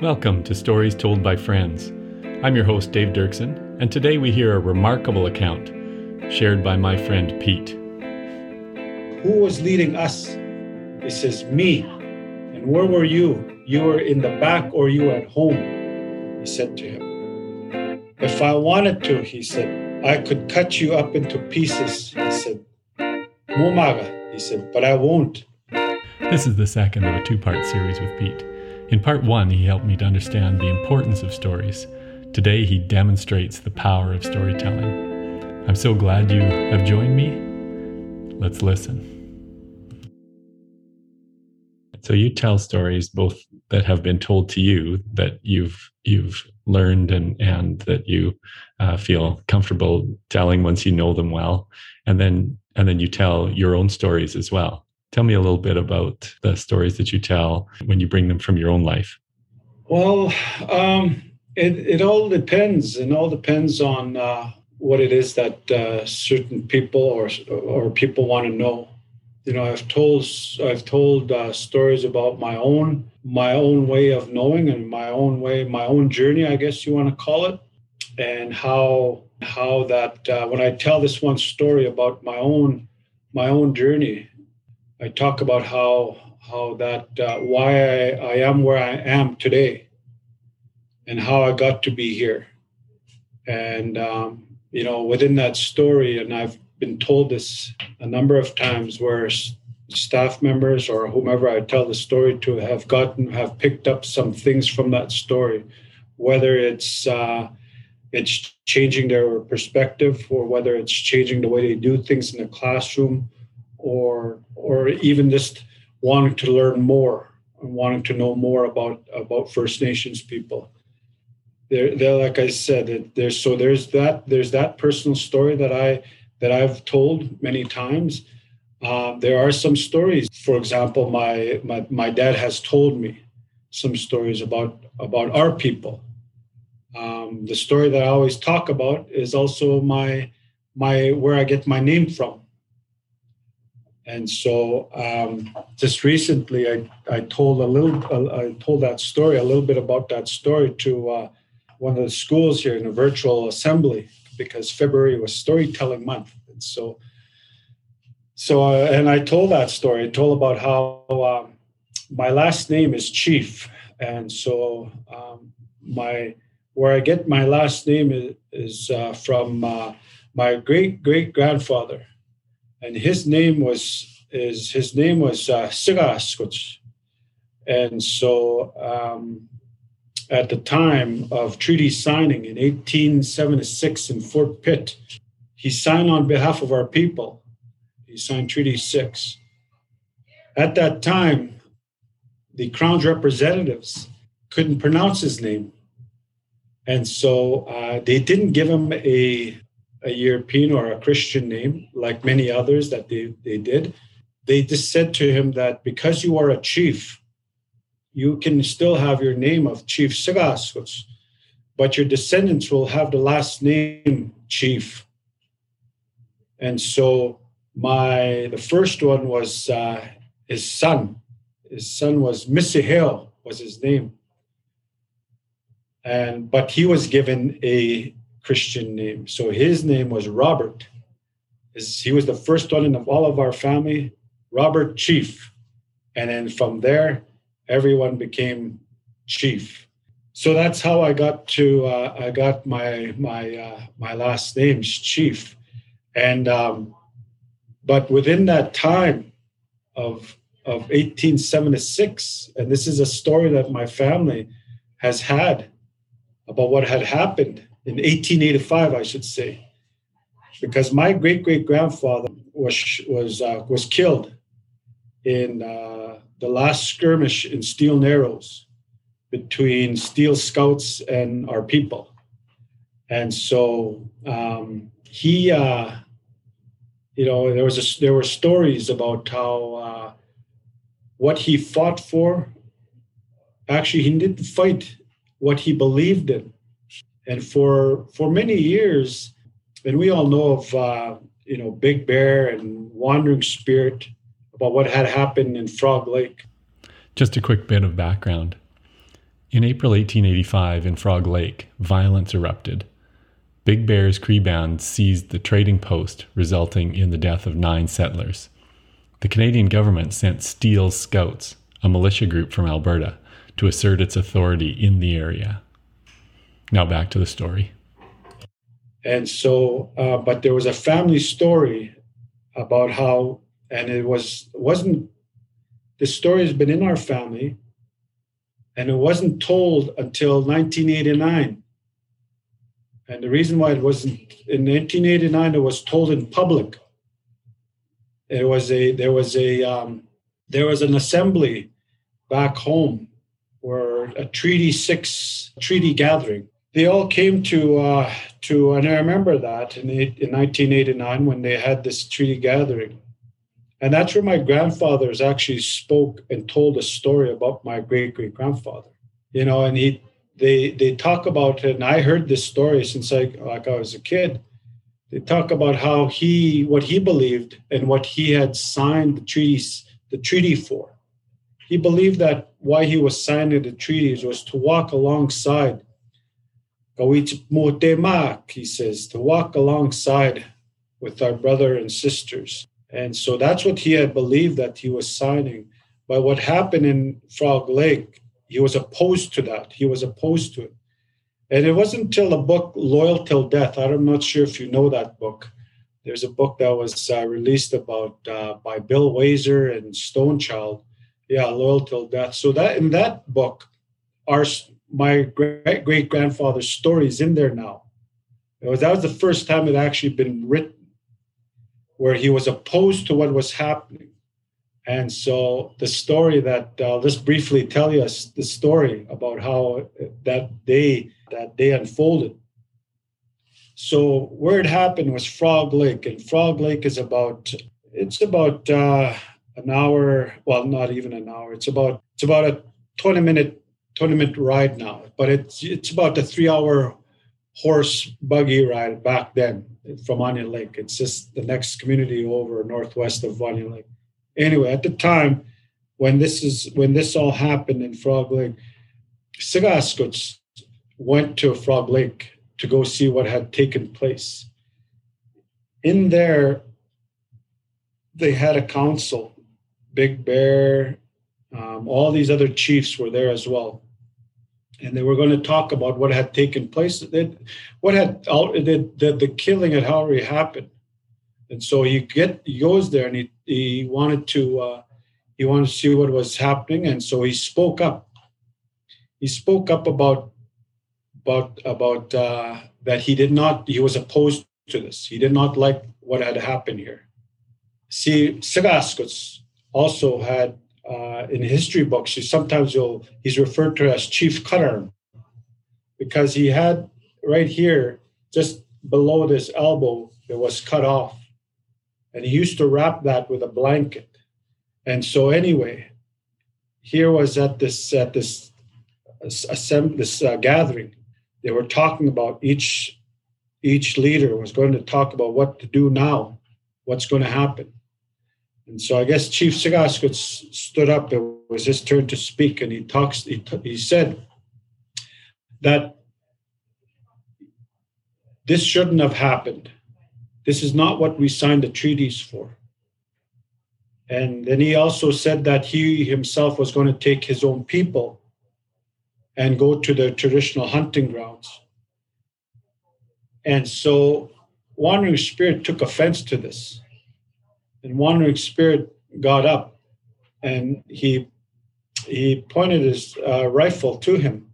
Welcome to Stories Told by Friends. I'm your host, Dave Dirksen, and today we hear a remarkable account shared by my friend Pete. Who was leading us? He says, Me. And where were you? You were in the back or you were at home? He said to him. If I wanted to, he said, I could cut you up into pieces. He said, Mumaga. He said, but I won't. This is the second of a two part series with Pete. In part one, he helped me to understand the importance of stories. Today, he demonstrates the power of storytelling. I'm so glad you have joined me. Let's listen. So you tell stories both that have been told to you that you've you've learned and and that you uh, feel comfortable telling once you know them well, and then and then you tell your own stories as well. Tell me a little bit about the stories that you tell when you bring them from your own life. Well, um, it, it all depends. and all depends on uh, what it is that uh, certain people or, or people want to know. You know, I've told I've told uh, stories about my own my own way of knowing and my own way, my own journey, I guess you want to call it, and how how that uh, when I tell this one story about my own my own journey, I talk about how how that uh, why I, I am where I am today, and how I got to be here, and um, you know within that story, and I've been told this a number of times where staff members or whomever I tell the story to have gotten have picked up some things from that story, whether it's uh, it's changing their perspective or whether it's changing the way they do things in the classroom or or even just wanting to learn more and wanting to know more about about First Nations people. There, there, like I said, there's so there's that there's that personal story that I that I've told many times. Uh, there are some stories. For example, my, my my dad has told me some stories about about our people. Um, the story that I always talk about is also my my where I get my name from. And so um, just recently, I, I told a little, I told that story, a little bit about that story to uh, one of the schools here in a virtual assembly because February was storytelling month. And so, so, uh, and I told that story. I told about how um, my last name is Chief. And so um, my, where I get my last name is, is uh, from uh, my great great grandfather and his name was is his name was uh, and so um, at the time of treaty signing in 1876 in Fort Pitt, he signed on behalf of our people. He signed Treaty Six. At that time, the Crown's representatives couldn't pronounce his name, and so uh, they didn't give him a a European or a Christian name, like many others that they, they did. They just said to him that because you are a chief, you can still have your name of Chief Sigaskus, but your descendants will have the last name Chief. And so my the first one was uh, his son. His son was Misihel was his name. And but he was given a Christian name. So his name was Robert. He was the first one in all of our family, Robert Chief. And then from there, everyone became Chief. So that's how I got to uh, I got my my uh, my last name Chief, and um, but within that time of of 1876, and this is a story that my family has had about what had happened in 1885, I should say, because my great great grandfather was was uh, was killed in uh, the last skirmish in Steele Narrows between Steele Scouts and our people, and so um, he, uh, you know, there was a, there were stories about how uh, what he fought for. Actually, he didn't fight what he believed in and for for many years, and we all know of uh, you know Big Bear and Wandering Spirit about what had happened in Frog Lake. Just a quick bit of background. In April 1885, in Frog Lake, violence erupted. Big Bear's Cree band seized the trading post, resulting in the death of nine settlers. The Canadian government sent Steele's Scouts, a militia group from Alberta, to assert its authority in the area. Now back to the story. And so, uh, but there was a family story about how, and it was wasn't. The story has been in our family, and it wasn't told until 1989 and the reason why it wasn't in 1989, it was told in public. It was a there was a um, there was an assembly back home where a Treaty Six treaty gathering. They all came to uh, to, and I remember that in, in 1989 when they had this treaty gathering, and that's where my grandfathers actually spoke and told a story about my great great grandfather. You know, and he they they talk about it, and I heard this story since I like I was a kid. They talk about how he what he believed and what he had signed the treaties the treaty for. He believed that why he was signing the treaties was to walk alongside. He says to walk alongside with our brother and sisters. And so that's what he had believed that he was signing. But what happened in Frog Lake he was opposed to that. He was opposed to it. And it wasn't until the book Loyal Till Death. I'm not sure if you know that book. There's a book that was uh, released about uh, by Bill Waiser and Stonechild. Yeah, Loyal Till Death. So that in that book, our my great great grandfather's story is in there now. Was that was the first time it actually been written, where he was opposed to what was happening and so the story that uh, I'll just briefly tell you the story about how that day that day unfolded. So where it happened was Frog Lake, and Frog Lake is about it's about uh, an hour, well, not even an hour. It's about it's about a twenty minute minute ride now, but it's it's about a three hour horse buggy ride back then from Onion Lake. It's just the next community over northwest of Onion Lake anyway, at the time when this is when this all happened in Frog Lake, Sigaskuts went to Frog Lake to go see what had taken place. In there, they had a council. Big Bear, um, all these other chiefs were there as well, and they were going to talk about what had taken place. what had the, the, killing had already happened, and so he get he goes there and he he wanted to uh, he wanted to see what was happening, and so he spoke up. He spoke up about about about uh, that he did not he was opposed to this. He did not like what had happened here. See, Sigaskuts also had uh, in history books. Sometimes you'll, he's referred to as Chief Cutarm because he had right here, just below this elbow, it was cut off and he used to wrap that with a blanket. And so, anyway, here was at this at this assembly, this uh, gathering, they were talking about each each leader was going to talk about what to do now, what's going to happen. And so I guess Chief Sigaskut stood up. It was his turn to speak, and he talks. He, he said that this shouldn't have happened. This is not what we signed the treaties for. And then he also said that he himself was going to take his own people and go to their traditional hunting grounds. And so Wandering Spirit took offense to this. And Wandering Spirit got up and he he pointed his uh, rifle to him.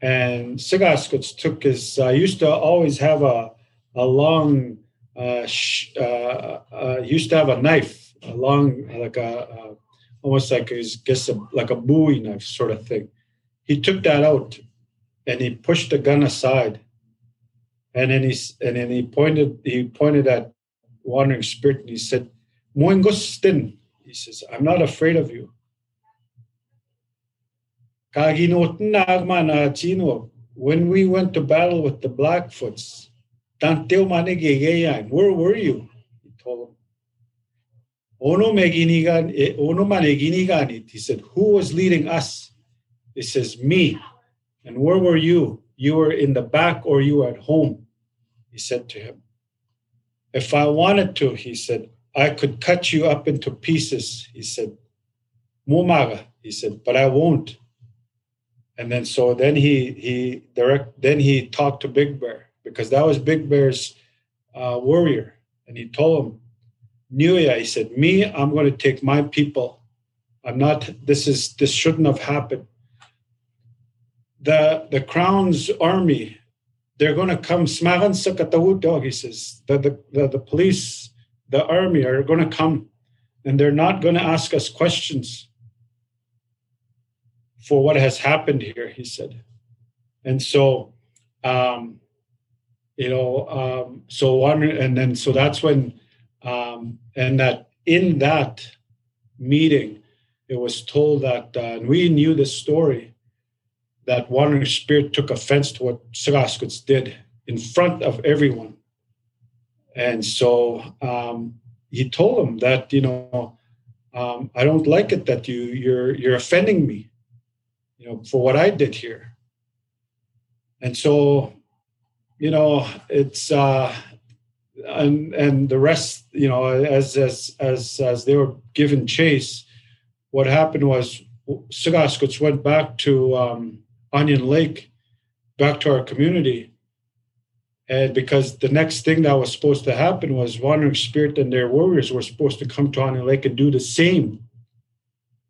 And Sigaskuts took his, uh, used to always have a, a long uh, sh- uh, uh, used to have a knife, a long like a almost like I guess a, like a Bowie knife sort of thing. He took that out and he pushed the gun aside, and then he and then he pointed he pointed at wandering spirit and he said, "Moingustin." He says, "I'm not afraid of you." When we went to battle with the Blackfoots, where were you? He told him. Eh. He said, Who was leading us? He says, Me. And where were you? You were in the back or you were at home? He said to him. If I wanted to, he said, I could cut you up into pieces. He said, Mumaga, he said, but I won't. And then so then he he direct then he talked to Big Bear because that was Big Bear's uh, warrior, and he told him, Nuya, he said, me, I'm going to take my people. I'm not. This is this shouldn't have happened. The the crown's army, they're going to come. Smagan dog. He says the, the the the police, the army are going to come, and they're not going to ask us questions for what has happened here, he said. And so, um, you know, um, so one, and then so that's when, um, and that in that meeting, it was told that, uh, we knew the story, that Wandering Spirit took offense to what Sagaskut's did in front of everyone. And so um, he told him that, you know, um, I don't like it that you you're you're offending me you know, for what I did here. And so, you know, it's uh and and the rest, you know, as as as as they were given chase, what happened was Sigaskuts went back to um, Onion Lake, back to our community. And because the next thing that was supposed to happen was Wandering Spirit and their warriors were supposed to come to Onion Lake and do the same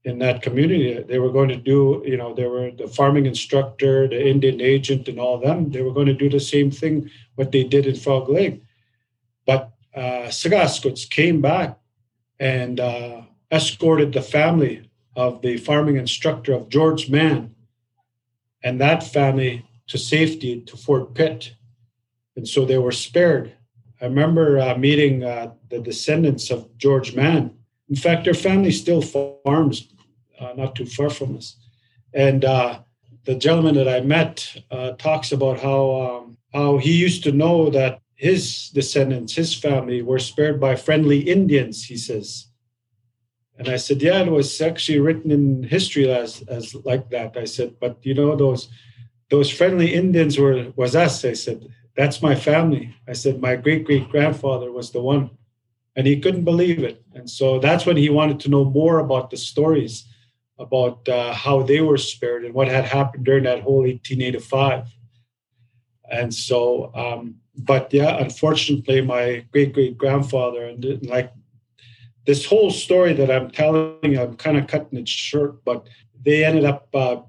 in that community. They were going to do, you know, they were the farming instructor, the Indian agent, and all them. They were going to do the same thing what they did in Frog Lake. But uh, came back and uh, escorted the family of the farming instructor of George Mann and that family to safety to Fort Pitt. And so they were spared. I remember uh, meeting uh, the descendants of George Mann. In fact, their family still farms uh, not too far from us. And uh, the gentleman that I met uh, talks about how um, how he used to know that his descendants, his family, were spared by friendly Indians. He says, and I said, yeah, it was actually written in history as as like that. I said, but you know those those friendly Indians were was us. I said, that's my family. I said, my great great grandfather was the one, and he couldn't believe it. And so that's when he wanted to know more about the stories about uh, how they were spared and what had happened during that whole 1885. And so, um, but yeah, unfortunately, my great great grandfather and didn't like this whole story that I'm telling, I'm kind of cutting it short, but they ended up uh,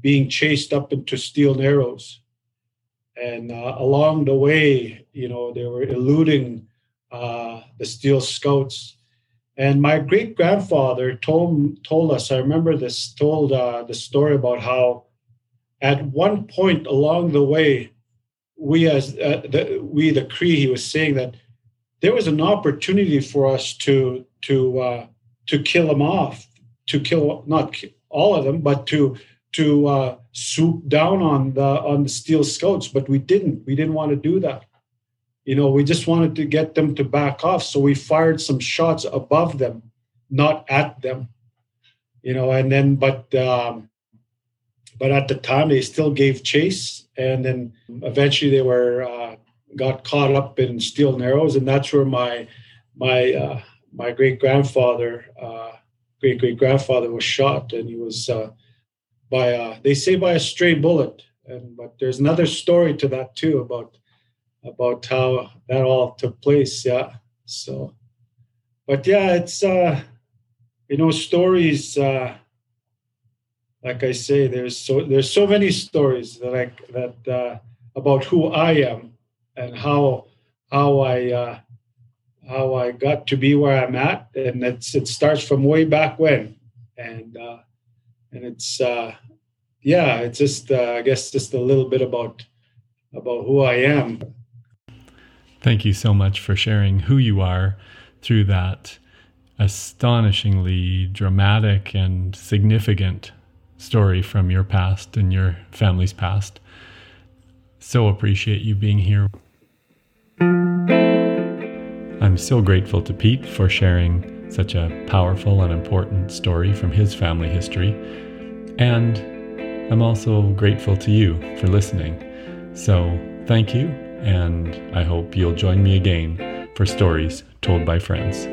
being chased up into Steele Narrows. And uh, along the way, you know, they were eluding uh, the Steele Scouts and my great grandfather told told us. I remember this told uh, the story about how, at one point along the way, we as uh, the, we the Cree, he was saying that there was an opportunity for us to to uh, to kill them off, to kill not all of them, but to to uh, swoop down on the on the Steele scouts. But we didn't. We didn't want to do that you know, we just wanted to get them to back off. So we fired some shots above them, not at them, you know, and then, but, um, but at the time they still gave chase. And then eventually they were, uh, got caught up in Steele narrows. And that's where my, my, uh, my great grandfather, uh, great great grandfather was shot and he was, uh, by, they say by a stray bullet. And, but there's another story to that too about about how that all took place. Yeah. So, but yeah, it's uh, you know, stories. Uh, like I say, there's so there's so many stories that I that uh, about who I am and how how I uh, how I got to be where I'm at, and it's it starts from way back when, and uh, and it's uh, yeah, it's just uh, I guess just a little bit about about who I am. Thank you so much for sharing who you are through that astonishingly dramatic and significant story from your past and your family's past. So appreciate you being here. I'm so grateful to Pete for sharing such a powerful and important story from his family history. And I'm also grateful to you for listening. So, thank you, and I hope you'll join me again for stories told by friends.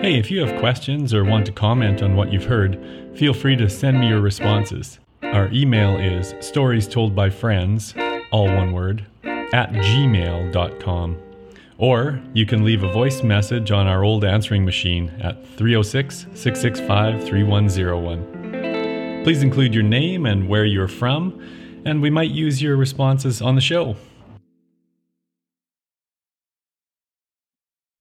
Hey, if you have questions or want to comment on what you've heard, feel free to send me your responses. Our email is stories told by friends, all one word, at gmail.com. Or you can leave a voice message on our old answering machine at 306 665 3101. Please include your name and where you're from, and we might use your responses on the show.